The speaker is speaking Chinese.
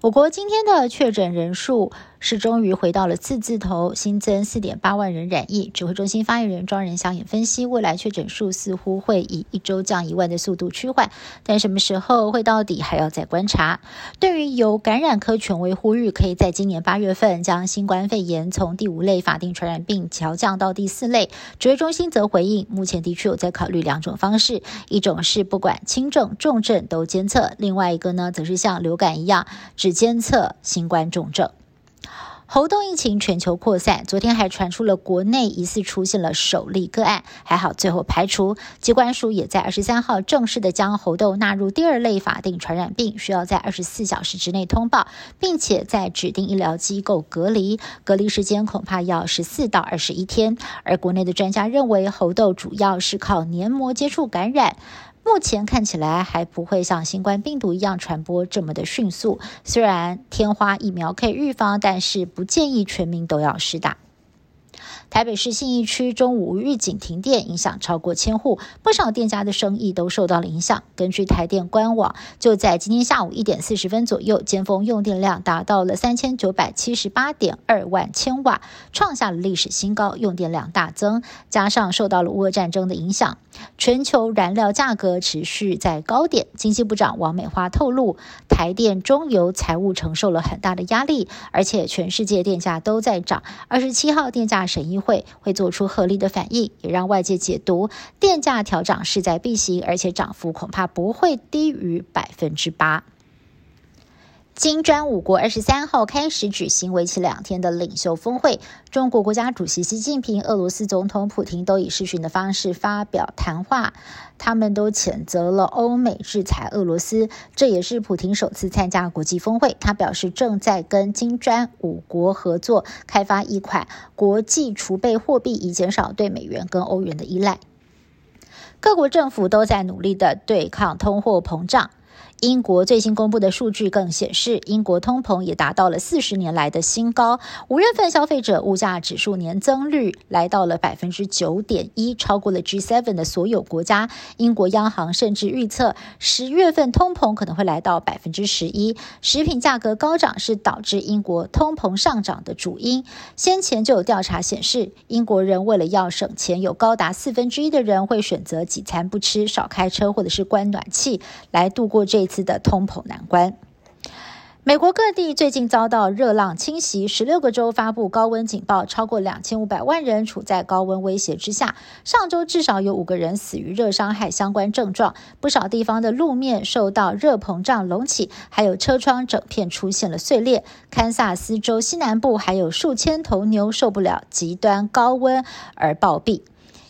我国今天的确诊人数。是终于回到了四字头，新增四点八万人染疫。指挥中心发言人庄仁祥也分析，未来确诊数似乎会以一周降一万的速度趋缓，但什么时候会到底还要再观察。对于有感染科权威呼吁，可以在今年八月份将新冠肺炎从第五类法定传染病调降到第四类，指挥中心则回应，目前的确有在考虑两种方式，一种是不管轻症、重症都监测，另外一个呢，则是像流感一样监测新冠重症。猴痘疫情全球扩散，昨天还传出了国内疑似出现了首例个案，还好最后排除。机关署也在二十三号正式的将猴痘纳入第二类法定传染病，需要在二十四小时之内通报，并且在指定医疗机构隔离，隔离时间恐怕要十四到二十一天。而国内的专家认为，猴痘主要是靠黏膜接触感染。目前看起来还不会像新冠病毒一样传播这么的迅速。虽然天花疫苗可以预防，但是不建议全民都要施打。台北市信义区中午预警停电，影响超过千户，不少店家的生意都受到了影响。根据台电官网，就在今天下午一点四十分左右，尖峰用电量达到了三千九百七十八点二万千瓦，创下了历史新高，用电量大增。加上受到了俄战争的影响，全球燃料价格持续在高点。经济部长王美花透露，台电中油财务承受了很大的压力，而且全世界电价都在涨。二十七号电价审会会做出合理的反应，也让外界解读电价调涨势在必行，而且涨幅恐怕不会低于百分之八。金砖五国二十三号开始举行为期两天的领袖峰会，中国国家主席习近平、俄罗斯总统普京都以视讯的方式发表谈话，他们都谴责了欧美制裁俄罗斯，这也是普京首次参加国际峰会。他表示正在跟金砖五国合作，开发一款国际储备货币，以减少对美元跟欧元的依赖。各国政府都在努力的对抗通货膨胀。英国最新公布的数据更显示，英国通膨也达到了四十年来的新高。五月份消费者物价指数年增率来到了百分之九点一，超过了 G7 的所有国家。英国央行甚至预测十月份通膨可能会来到百分之十一。食品价格高涨是导致英国通膨上涨的主因。先前就有调查显示，英国人为了要省钱，有高达四分之一的人会选择几餐不吃、少开车或者是关暖气来度过这。次的通膨难关，美国各地最近遭到热浪侵袭，十六个州发布高温警报，超过两千五百万人处在高温威胁之下。上周至少有五个人死于热伤害相关症状，不少地方的路面受到热膨胀隆起，还有车窗整片出现了碎裂。堪萨斯州西南部还有数千头牛受不了极端高温而暴毙。